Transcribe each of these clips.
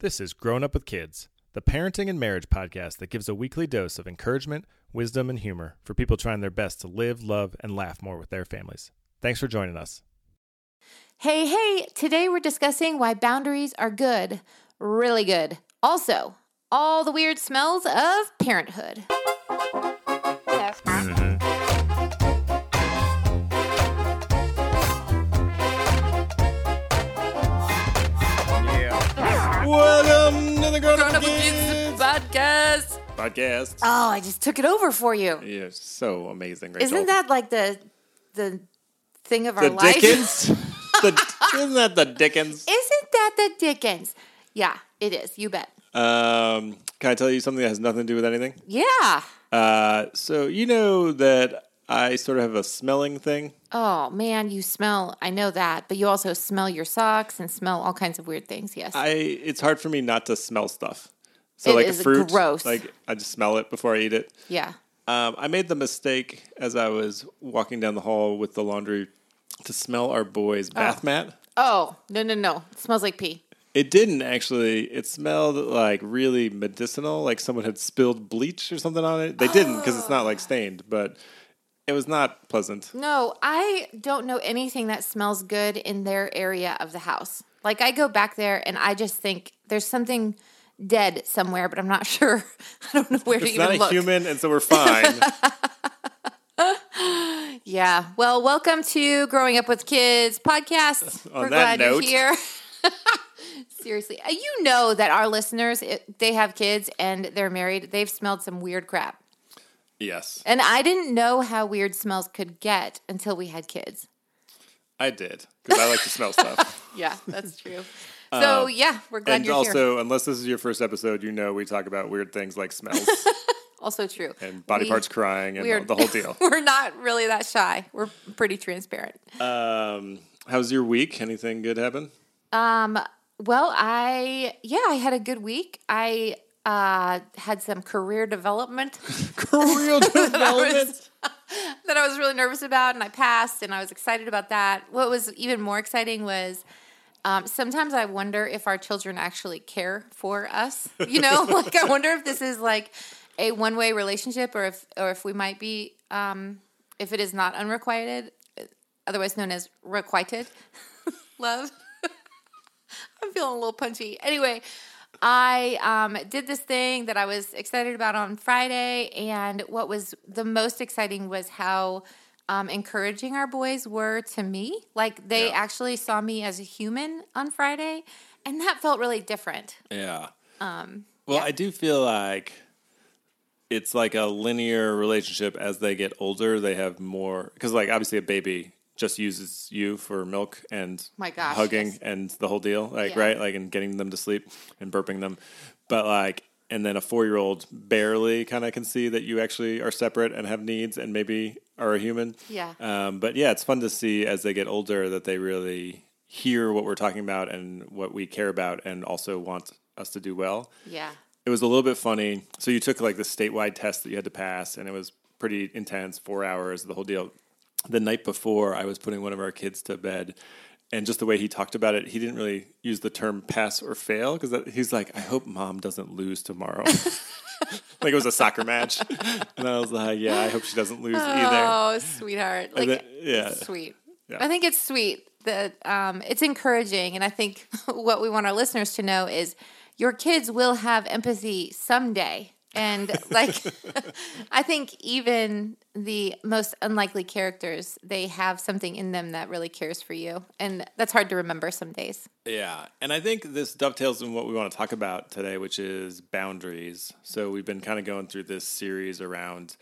This is Growing Up with Kids, the parenting and marriage podcast that gives a weekly dose of encouragement, wisdom, and humor for people trying their best to live, love, and laugh more with their families. Thanks for joining us. Hey, hey, today we're discussing why boundaries are good, really good. Also, all the weird smells of parenthood. Welcome to the Grown Grown Up Kids podcast. podcast. Oh, I just took it over for you. You're so amazing, Rachel. Isn't that like the the thing of our the life? Dickens? the, isn't that the Dickens? Isn't that the Dickens? Yeah, it is. You bet. Um, can I tell you something that has nothing to do with anything? Yeah. Uh, so you know that I sort of have a smelling thing. Oh man, you smell. I know that, but you also smell your socks and smell all kinds of weird things. Yes. I it's hard for me not to smell stuff. So It like is a fruit, gross. like I just smell it before I eat it. yeah. Um, I made the mistake as I was walking down the hall with the laundry to smell our boy's bath mat. Oh no no no! It smells like pee. It didn't actually. It smelled like really medicinal, like someone had spilled bleach or something on it. They didn't because it's not like stained, but it was not pleasant. No, I don't know anything that smells good in their area of the house. Like I go back there and I just think there's something dead somewhere, but I'm not sure. I don't know where to It's even not a look. human, and so we're fine. Yeah. Well, welcome to Growing Up with Kids podcast. On We're that glad note. you're here. Seriously, Uh, you know that our listeners, they have kids and they're married. They've smelled some weird crap. Yes, And I didn't know how weird smells could get until we had kids. I did because I like to smell stuff. Yeah, that's true. So yeah, we're glad and you're also, here. unless this is your first episode, you know we talk about weird things like smells Also true. and body We- parts crying and are- the whole deal. We're not really that shy. We're pretty transparent. Um, how's your week? Anything good happen? Um, well, I yeah, I had a good week. I uh, had some career development Career development. that I was really nervous about, and I passed, and I was excited about that. What was even more exciting was. Um, sometimes I wonder if our children actually care for us. You know, like I wonder if this is like a one-way relationship, or if or if we might be, um, if it is not unrequited, otherwise known as requited love. I'm feeling a little punchy. Anyway, I um, did this thing that I was excited about on Friday, and what was the most exciting was how um, encouraging our boys were to me. Like they Yeah. actually saw me as a human on Friday, and that felt really different. Yeah. Um, Well, yeah. I do feel like it's like a linear relationship as they get older. They have more because, like, obviously, a baby just uses you for milk and My gosh, hugging yes. and the whole deal, like Yeah. right, like and getting them to sleep and burping them. But like, and then a four-year-old barely kind of can see that you actually are separate and have needs and maybe are a human. Yeah. Um, but yeah, it's fun to see as they get older that they really hear what we're talking about and what we care about, and also want us to do well Yeah. it was a little bit funny. So you took like the statewide test that you had to pass, and it was pretty intense, four hours, the whole deal. The night before, I was putting one of our kids to bed, and just the way he talked about it, he didn't really use the term pass or fail because he's like, "I hope mom doesn't lose tomorrow." like it was a soccer match, and I was like, "Yeah, I hope she doesn't lose either." Oh, sweetheart. Like, then- yeah. sweet. Yeah. I think it's sweet that um, it's encouraging. And I think what we want our listeners to know is your kids will have empathy someday. And like, I think even the most unlikely characters, they have something in them that really cares for you. And that's hard to remember some days. Yeah, and I think this dovetails in what we want to talk about today, which is boundaries. So we've been kind of going through this series around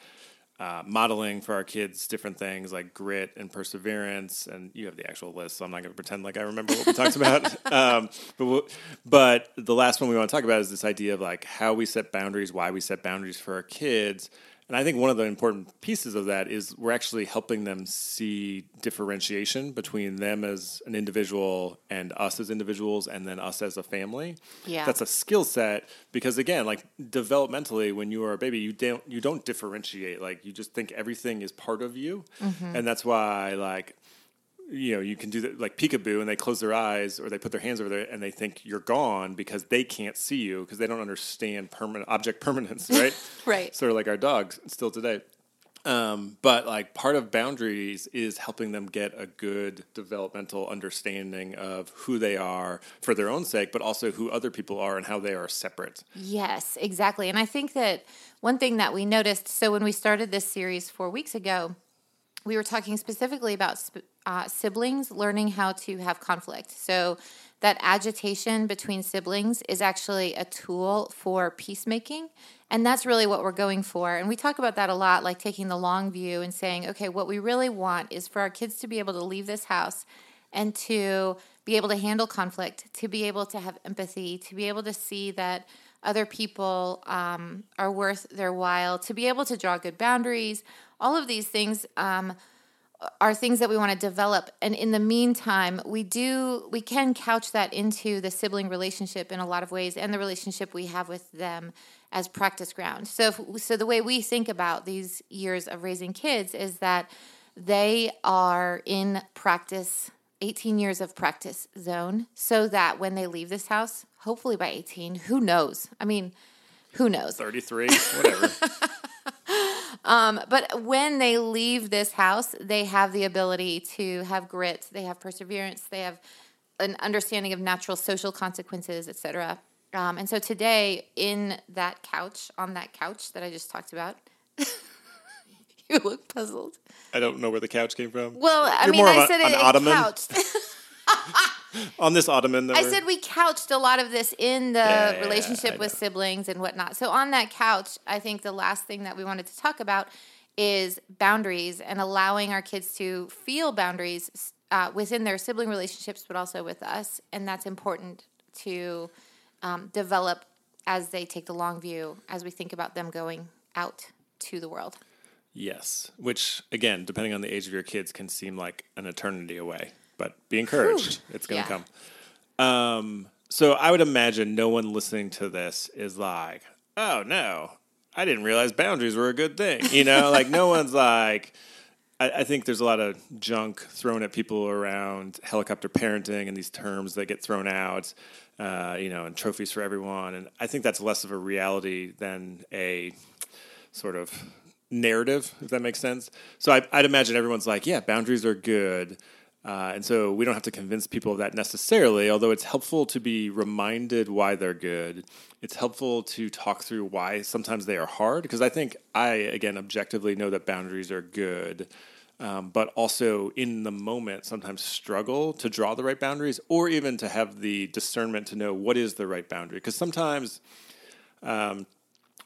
uh, modeling for our kids different things like grit and perseverance, and you have the actual list, so I'm not going to pretend like I remember what we talked about. Um, but we'll- but the last one we want to talk about is this idea of like how we set boundaries, why we set boundaries for our kids. And I think one of the important pieces of that is we're actually helping them see differentiation between them as an individual and us as individuals, and then us as a family. Yeah. that's a skill set because again, like developmentally, when you are a baby, you don't you don't differentiate. Like you just think everything is part of you, mm-hmm. and that's why like you know, you can do that like peekaboo and they close their eyes or they put their hands over there and they think you're gone because they can't see you because they don't understand permanent object permanence, right? Right. Sort of like our dogs still today. Um, but like part of boundaries is helping them get a good developmental understanding of who they are for their own sake, but also who other people are and how they are separate. Yes, exactly. And I think that one thing that we noticed so when we started this series four weeks ago, we were talking specifically about uh, siblings learning how to have conflict. So that agitation between siblings is actually a tool for peacemaking. And that's really what we're going for. And we talk about that a lot, like taking the long view and saying, okay, what we really want is for our kids to be able to leave this house and to be able to handle conflict, to be able to have empathy, to be able to see that other people um, are worth their while, to be able to draw good boundaries. All of these things um, are things that we want to develop and in the meantime we do we can couch that into the sibling relationship in a lot of ways and the relationship we have with them as practice ground. So if, so the way we think about these years of raising kids is that they are in practice 18 years of practice zone so that when they leave this house hopefully by 18 who knows? I mean who knows? 33, whatever. Um, but when they leave this house, they have the ability to have grit, they have perseverance, they have an understanding of natural social consequences, etc. Um, and so today, in that couch, on that couch that I just talked about, you look puzzled. I don't know where the couch came from. Well, I You're mean, I said an it, ottoman? couched. On this ottoman, I we're- said we couched a lot of this in the Yeah, yeah, relationship I with siblings and whatnot. So on that couch, I think the last thing that we wanted to talk about is boundaries and allowing our kids to feel boundaries uh, within their sibling relationships, but also with us, and that's important to um, develop as they take the long view as we think about them going out to the world. Yes, which again, depending on the age of your kids, can seem like an eternity away. But be encouraged; it's going to Yeah. come. Um, so I would imagine no one listening to this is like, "Oh no, I didn't realize boundaries were a good thing." You know, like no one's like. I, I think there's a lot of junk thrown at people around helicopter parenting and these terms that get thrown out, uh, you know, and trophies for everyone. And I think that's less of a reality than a sort of narrative, if that makes sense. So I, I'd imagine everyone's like, yeah, boundaries are good. Uh, and so we don't have to convince people of that necessarily, although it's helpful to be reminded why they're good. It's helpful to talk through why sometimes they are hard, because I think I, again, objectively know that boundaries are good, um, but also in the moment sometimes struggle to draw the right boundaries or even to have the discernment to know what is the right boundary. Because sometimes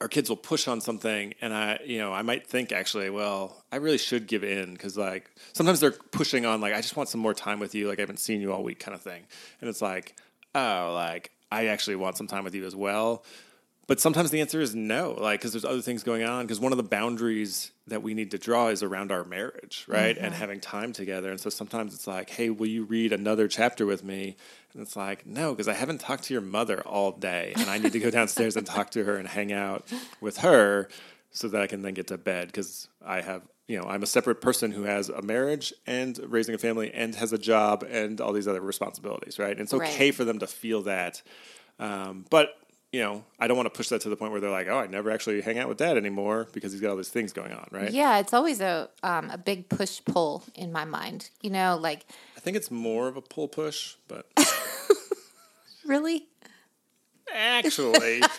our kids will push on something and i you know i might think actually well i really should give in because like sometimes they're pushing on like i just want some more time with you like i haven't seen you all week kind of thing. And it's like oh like i actually want some time with you as well but sometimes the answer is no like because there's other things going on because one of the boundaries that we need to draw is around our marriage right? And having time together. And so sometimes it's like hey will you read another chapter with me? And it's like no because i haven't talked to your mother all day and i need to go downstairs and talk to her and hang out with her so that i can then get to bed because i have you know i'm a separate person who has a marriage and raising a family and has a job and all these other responsibilities right? And it's okay Right. for them to feel that um, but you know, I don't want to push that to the point where they're like, "Oh, I never actually hang out with dad anymore because he's got all these things going on." Right? Yeah, it's always a um, a big push pull in my mind. You know, like I think it's more of a pull push, but really. actually,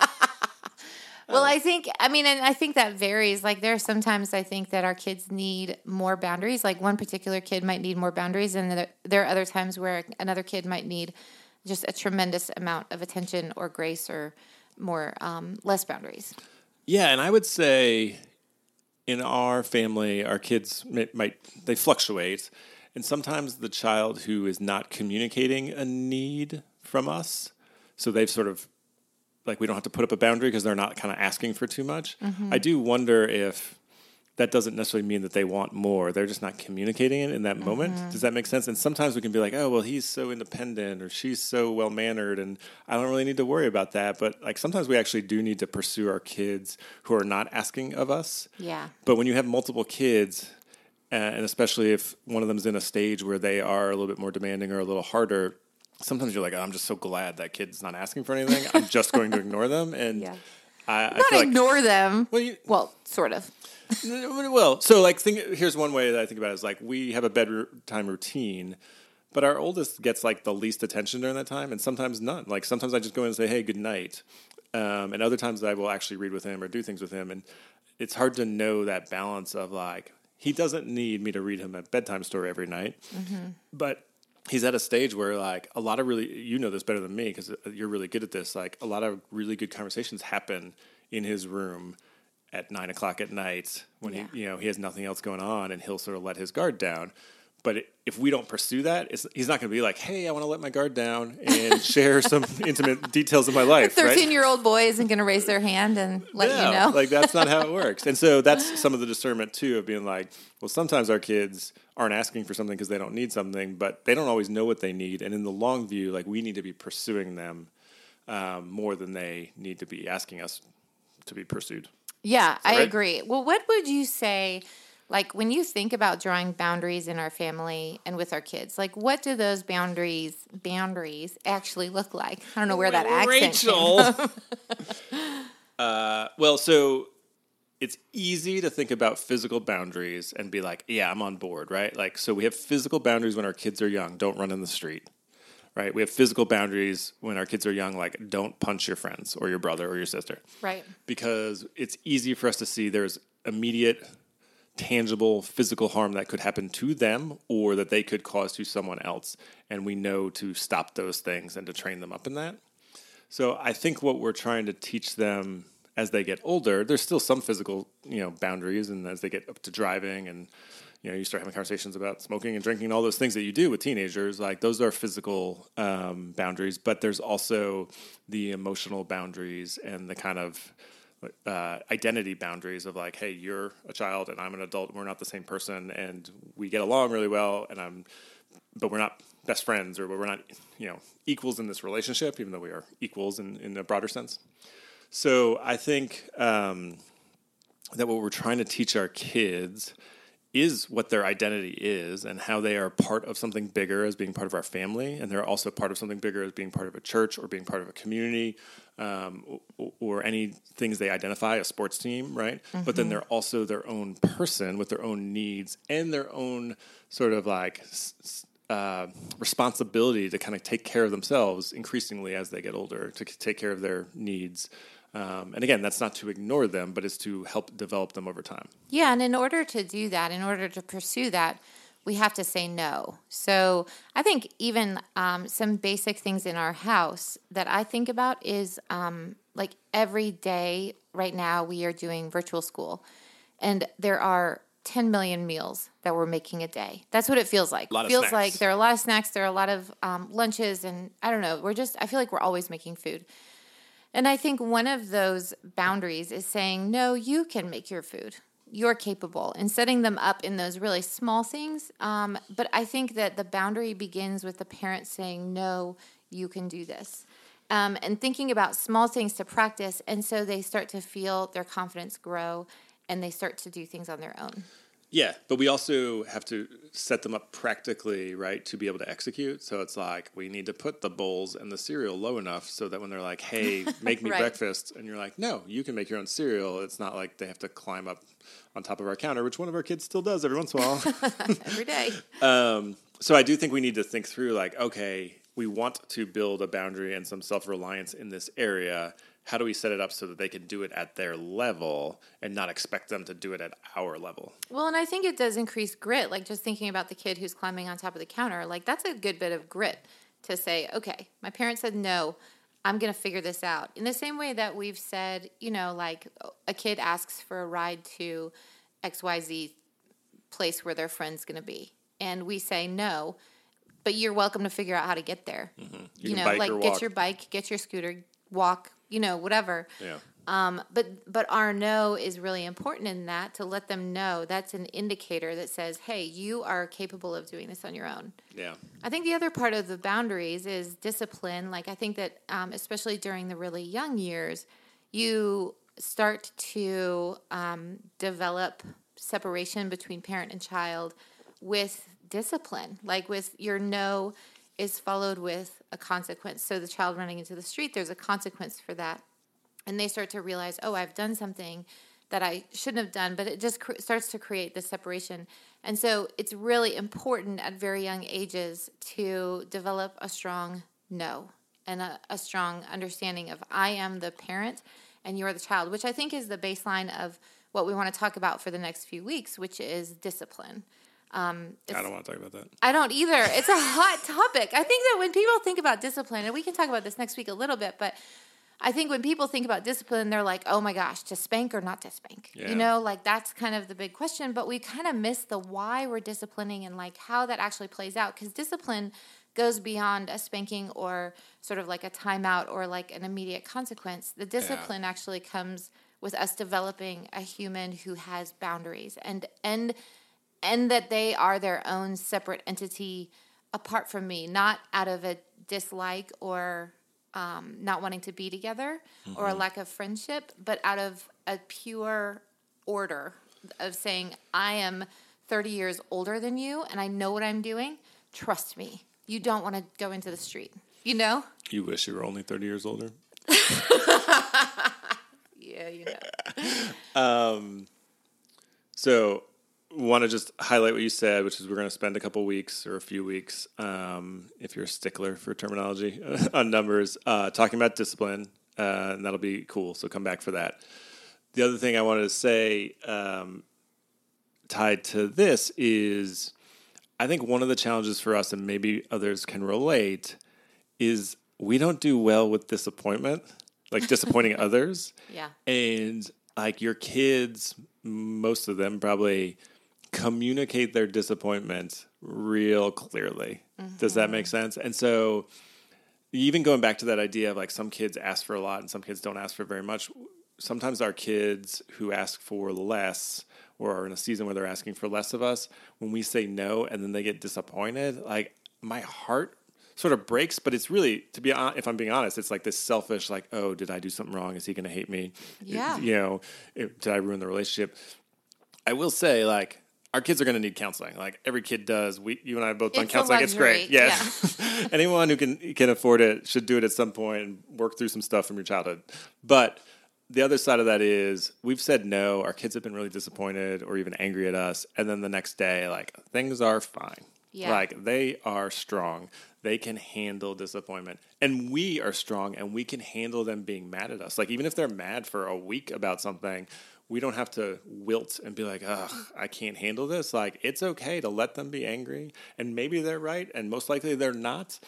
Well, I think I mean, and I think that varies. Like there are sometimes I think that our kids need more boundaries. Like one particular kid might need more boundaries, and there, there are other times where another kid might need just a tremendous amount of attention or grace or more um, less boundaries. yeah, and I would say in our family, our kids might, might they fluctuate, and sometimes the child who is not communicating a need from us, so they've sort of like we don't have to put up a boundary because they're not kind of asking for too much. I do wonder if that doesn't necessarily mean that they want more. They're just not communicating it in that mm-hmm. moment. Does that make sense? And sometimes we can be like, oh, well, he's so independent or she's so well mannered, and I don't really need to worry about that. But like sometimes we actually do need to pursue our kids who are not asking of us. Yeah. But when you have multiple kids, and especially if one of them's in a stage where they are a little bit more demanding or a little harder. Sometimes you're like, oh, I'm just so glad that kid's not asking for anything. I'm just going to ignore them, and Yeah. I, I Not feel like ignore them. Well, you- well, sort of. well, so like, think, here's one way that I think about it is like we have a bedtime routine, but our oldest gets like the least attention during that time, and sometimes none. Like sometimes I just go in and say, "Hey, good night," um, and other times I will actually read with him or do things with him, and it's hard to know that balance of like he doesn't need me to read him a bedtime story every night, but he's at a stage where like a lot of really you know this better than me because you're really good at this like a lot of really good conversations happen in his room at nine o'clock at night when Yeah. he you know he has nothing else going on and he'll sort of let his guard down but if we don't pursue that it's, he's not going to be like hey i want to let my guard down and share some intimate details of my life right? Thirteen year old boy isn't going to raise their hand and let you know. like that's not how it works. And so that's some of the discernment too of being like, well, sometimes our kids aren't asking for something because they don't need something, but they don't always know what they need. And in the long view, like we need to be pursuing them um, more than they need to be asking us to be pursued. Yeah, I right? agree. Well, what would you say, like when you think about drawing boundaries in our family and with our kids, like what do those boundaries boundaries actually look like? I don't know where that accent came from. uh, well, so it's easy to think about physical boundaries and be like, yeah, I'm on board, right? Like, so we have physical boundaries when our kids are young. Don't run in the street. Right, we have physical boundaries when our kids are young, like don't punch your friends or your brother or your sister. Right. because it's easy for us to see there's immediate, tangible physical harm that could happen to them or that they could cause to someone else. And we know to stop those things and to train them up in that. So I think what we're trying to teach them as they get older, there's still some physical, you know, boundaries, and as they get up to driving, and you know, you start having conversations about smoking and drinking, all those things that you do with teenagers, like those are physical um, boundaries. But there's also the emotional boundaries and the kind of uh, identity boundaries of like, hey, you're a child and I'm an adult. We're not the same person, and we get along really well, and I'm, but we're not best friends or we're not, you know, equals in this relationship, even though we are equals in, in a broader sense. So I think um, that what we're trying to teach our kids is what their identity is and how they are part of something bigger as being part of our family and they're also part of something bigger as being part of a church or being part of a community um, or, any things they identify a sports team right? But then they're also their own person with their own needs and their own sort of like uh, responsibility to kind of take care of themselves increasingly as they get older to take care of their needs um, and again that's not to ignore them but it's to help develop them over time Yeah, and in order to do that, in order to pursue that, we have to say no. So I think even um, some basic things in our house that I think about is um, like every day right now we are doing virtual school, and there are 10 million meals that we're making a day. That's what it feels like. Lot of feels snacks. like there are a lot of snacks, there are a lot of um, lunches, and I don't know. We're just I feel like we're always making food. And I think one of those boundaries is saying, no, you can make your food. You're capable and setting them up in those really small things. Um, but I think that the boundary begins with the parent saying, no, you can do this. Um, and thinking about small things to practice. And so they start to feel their confidence grow and they start to do things on their own. Yeah, but we also have to set them up practically, right, to be able to execute. So it's like we need to put the bowls and the cereal low enough so that when they're like, "Hey, make me Right. breakfast," and you're like, "No, you can make your own cereal." It's not like they have to climb up on top of our counter, which one of our kids still does every once in a while. Every day. um, so I do think we need to think through, like, okay, we want to build a boundary and some self reliance in this area. How do we set it up so that they can do it at their level and not expect them to do it at our level? Well, and I think it does increase grit. Like just thinking about the kid who's climbing on top of the counter, like that's a good bit of grit to say, okay, my parents said no, I'm going to figure this out. In the same way that we've said, you know, like a kid asks for a ride to XYZ place where their friend's going to be. And we say no, but you're welcome to figure out how to get there. You, Mm-hmm. You can know, like get your bike, get your scooter, walk, you know, whatever. Yeah. Um, but but our no is really important in that to let them know that's an indicator that says, hey, you are capable of doing this on your own. Yeah. I think the other part of the boundaries is discipline. Like I think that um, especially during the really young years, you start to um, develop separation between parent and child with discipline, like with your no is followed with a consequence. So the child running into the street, there's a consequence for that. And they start to realize, oh, I've done something that I shouldn't have done, but it just cr- starts to create this separation. And so it's really important at very young ages to develop a strong no and a, a strong understanding of I am the parent and you're the child, which I think is the baseline of what we want to talk about for the next few weeks, which is discipline. Um, I don't want to talk about that. I don't either. It's a hot topic. I think that when people think about discipline, and we can talk about this next week a little bit, but I think when people think about discipline, they're like, oh my gosh, to spank or not to spank? Yeah. You know, like that's kind of the big question, but we kind of miss the why we're disciplining and like how that actually plays out because discipline goes beyond a spanking or sort of like a timeout or like an immediate consequence. The discipline yeah. actually comes with us developing a human who has boundaries and and and that they are their own separate entity apart from me, not out of a dislike or um, not wanting to be together mm-hmm. or a mm-hmm. lack of friendship, but out of a pure order of saying, I am 30 years older than you and I know what I'm doing. Trust me you don't want to go into the street. You know? You wish you were only 30 years older? yeah, you know. um, so, want to just highlight what you said, which is we're going to spend a couple weeks or a few weeks, um, if you're a stickler for terminology on numbers, uh, talking about discipline, uh, and that'll be cool. So, come back for that. The other thing I wanted to say um, tied to this is I think one of the challenges for us, and maybe others can relate, is we don't do well with disappointment, like disappointing others. Yeah. And like your kids, most of them probably communicate their disappointment real clearly. Mm-hmm. Does that make mm-hmm. sense? And so, even going back to that idea of like some kids ask for a lot and some kids don't ask for very much, sometimes our kids who ask for less or are in a season where they're asking for less of us, when we say no and then they get disappointed, like my heart sort of breaks. But it's really, to be if I'm being honest, it's like this selfish, like, oh, did I do something wrong? Is he going to hate me? Yeah. You know, did I ruin the relationship? I will say, like, our kids are going to need counseling. Like every kid does. We, you and I have both done counseling. It's great. Yeah. yeah. Anyone who can can afford it should do it at some point and work through some stuff from your childhood. But the other side of that is we've said no. Our kids have been really disappointed or even angry at us, and then the next day, like things are fine. Yeah. Like they are strong. They can handle disappointment. And we are strong and we can handle them being mad at us. Like even if they're mad for a week about something, we don't have to wilt and be like, ugh, I can't handle this. Like, it's okay to let them be angry. And maybe they're right, and most likely they're not.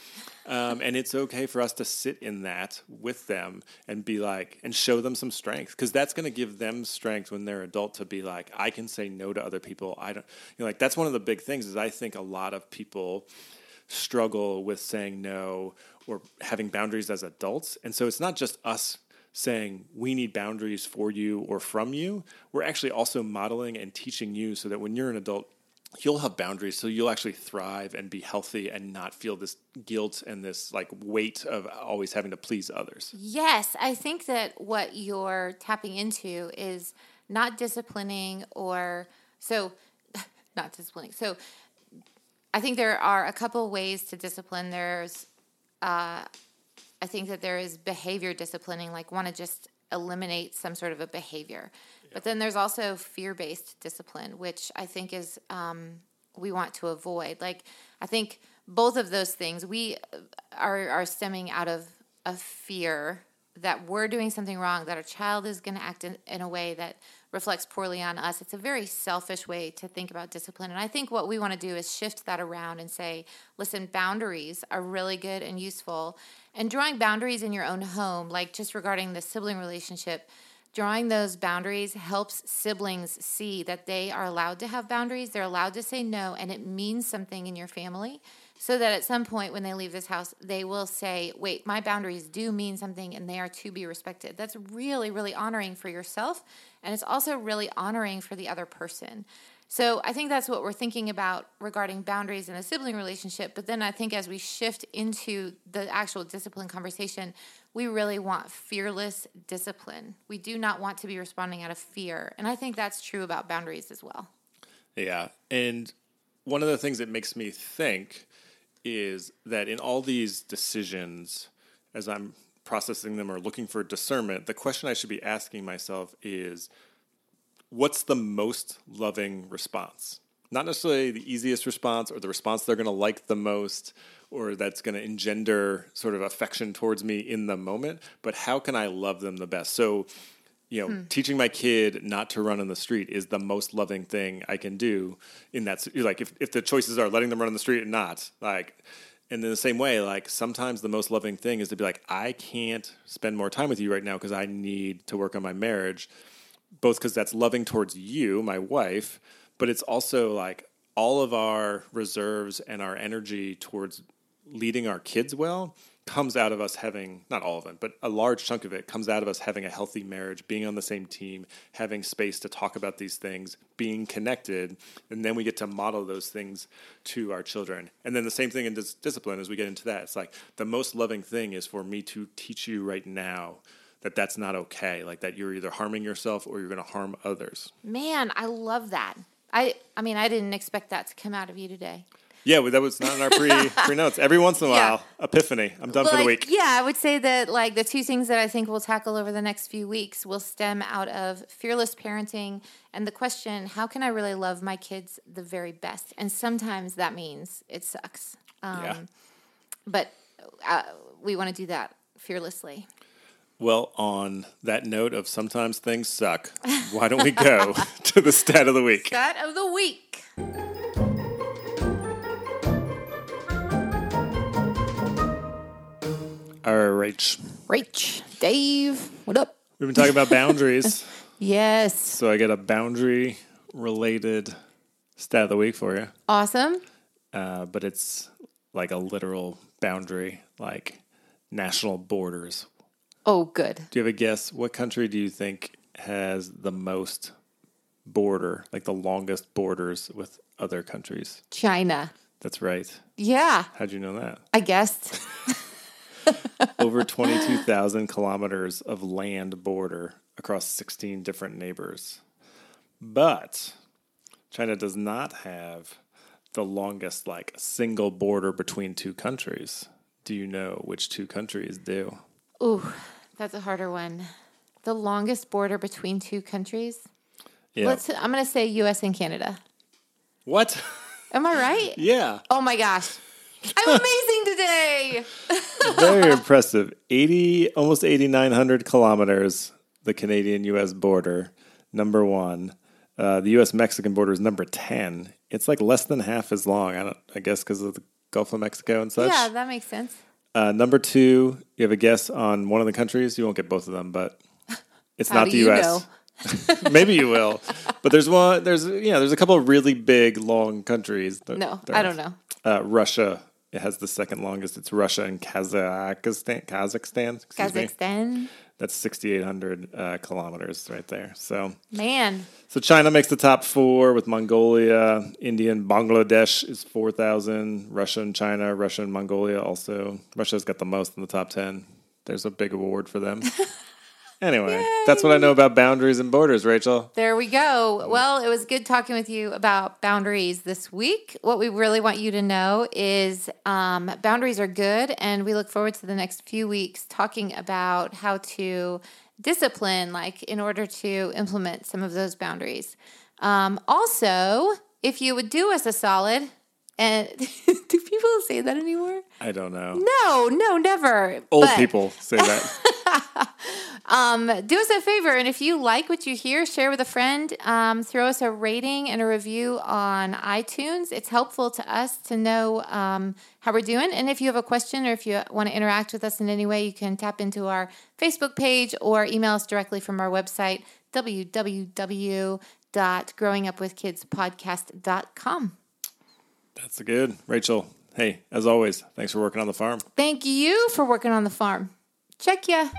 Um, and it's okay for us to sit in that with them and be like, and show them some strength. Because that's going to give them strength when they're adult to be like, I can say no to other people. I don't, you know, like, that's one of the big things is I think a lot of people struggle with saying no or having boundaries as adults. And so it's not just us saying we need boundaries for you or from you, we're actually also modeling and teaching you so that when you're an adult, you'll have boundaries so you'll actually thrive and be healthy and not feel this guilt and this like weight of always having to please others. Yes, I think that what you're tapping into is not disciplining or so not disciplining. So I think there are a couple ways to discipline. There's uh, I think that there is behavior disciplining, like want to just eliminate some sort of a behavior. Yeah. But then there's also fear based discipline, which I think is um, we want to avoid. Like I think both of those things we uh, are are stemming out of a fear that we're doing something wrong, that our child is going to act in, in a way that reflects poorly on us. It's a very selfish way to think about discipline. And I think what we want to do is shift that around and say, listen, boundaries are really good and useful. And drawing boundaries in your own home, like just regarding the sibling relationship, drawing those boundaries helps siblings see that they are allowed to have boundaries, they're allowed to say no, and it means something in your family so that at some point when they leave this house, they will say, Wait, my boundaries do mean something and they are to be respected. That's really, really honoring for yourself. And it's also really honoring for the other person. So I think that's what we're thinking about regarding boundaries in a sibling relationship. But then I think as we shift into the actual discipline conversation, we really want fearless discipline. We do not want to be responding out of fear. And I think that's true about boundaries as well. Yeah. And one of the things that makes me think is that in all these decisions, as I'm processing them or looking for discernment, the question I should be asking myself is what's the most loving response? Not necessarily the easiest response or the response they're going to like the most or that's going to engender sort of affection towards me in the moment, but how can I love them the best? So, you know, hmm. teaching my kid not to run in the street is the most loving thing I can do in that like if if the choices are letting them run in the street and not, like and in the same way, like sometimes the most loving thing is to be like, I can't spend more time with you right now because I need to work on my marriage, both because that's loving towards you, my wife, but it's also like all of our reserves and our energy towards leading our kids well comes out of us having not all of it, but a large chunk of it comes out of us having a healthy marriage, being on the same team, having space to talk about these things, being connected, and then we get to model those things to our children. And then the same thing in dis- discipline as we get into that. It's like the most loving thing is for me to teach you right now that that's not okay, like that you're either harming yourself or you're going to harm others. Man, I love that. I I mean, I didn't expect that to come out of you today. Yeah, that was not in our pre pre notes. Every once in a while, yeah. epiphany. I'm done for the week. Yeah, I would say that like the two things that I think we'll tackle over the next few weeks will stem out of fearless parenting and the question: How can I really love my kids the very best? And sometimes that means it sucks. Um, yeah. But uh, we want to do that fearlessly. Well, on that note of sometimes things suck, why don't we go to the stat of the week? Stat of the week. All right, Rach. Rach, Dave, what up? We've been talking about boundaries. yes. So I get a boundary related stat of the week for you. Awesome. Uh, but it's like a literal boundary, like national borders. Oh, good. Do you have a guess? What country do you think has the most border, like the longest borders with other countries? China. That's right. Yeah. How'd you know that? I guessed. over 22,000 kilometers of land border across 16 different neighbors. But China does not have the longest, like, single border between two countries. Do you know which two countries do? Ooh, that's a harder one. The longest border between two countries? Yeah. Let's, I'm going to say US and Canada. What? Am I right? yeah. Oh my gosh. I'm amazing today. Very impressive. 80, almost 8,900 kilometers, the Canadian US border, number one. Uh, the US Mexican border is number 10. It's like less than half as long, I, don't, I guess, because of the Gulf of Mexico and such. Yeah, that makes sense. Uh, number two, you have a guess on one of the countries. You won't get both of them, but it's not the U.S. Maybe you will, but there's one. There's yeah. There's a couple of really big, long countries. No, I don't know. Uh, Russia it has the second longest. It's Russia and Kazakhstan. Kazakhstan. Kazakhstan. Me. That's 6,800 uh, kilometers right there. So man. So China makes the top four with Mongolia, India, and Bangladesh is 4,000. Russia and China, Russia and Mongolia also. Russia's got the most in the top 10. There's a big award for them. Anyway, Yay. that's what I know about boundaries and borders, Rachel. There we go. Well, it was good talking with you about boundaries this week. What we really want you to know is um, boundaries are good, and we look forward to the next few weeks talking about how to discipline, like in order to implement some of those boundaries. Um, also, if you would do us a solid, and do people say that anymore? I don't know. No, no, never. Old but, people say that. um, do us a favor, and if you like what you hear, share with a friend. Um, throw us a rating and a review on iTunes. It's helpful to us to know um, how we're doing. And if you have a question or if you want to interact with us in any way, you can tap into our Facebook page or email us directly from our website www.growingupwithkidspodcast.com. That's good. Rachel, hey, as always, thanks for working on the farm. Thank you for working on the farm. Check ya!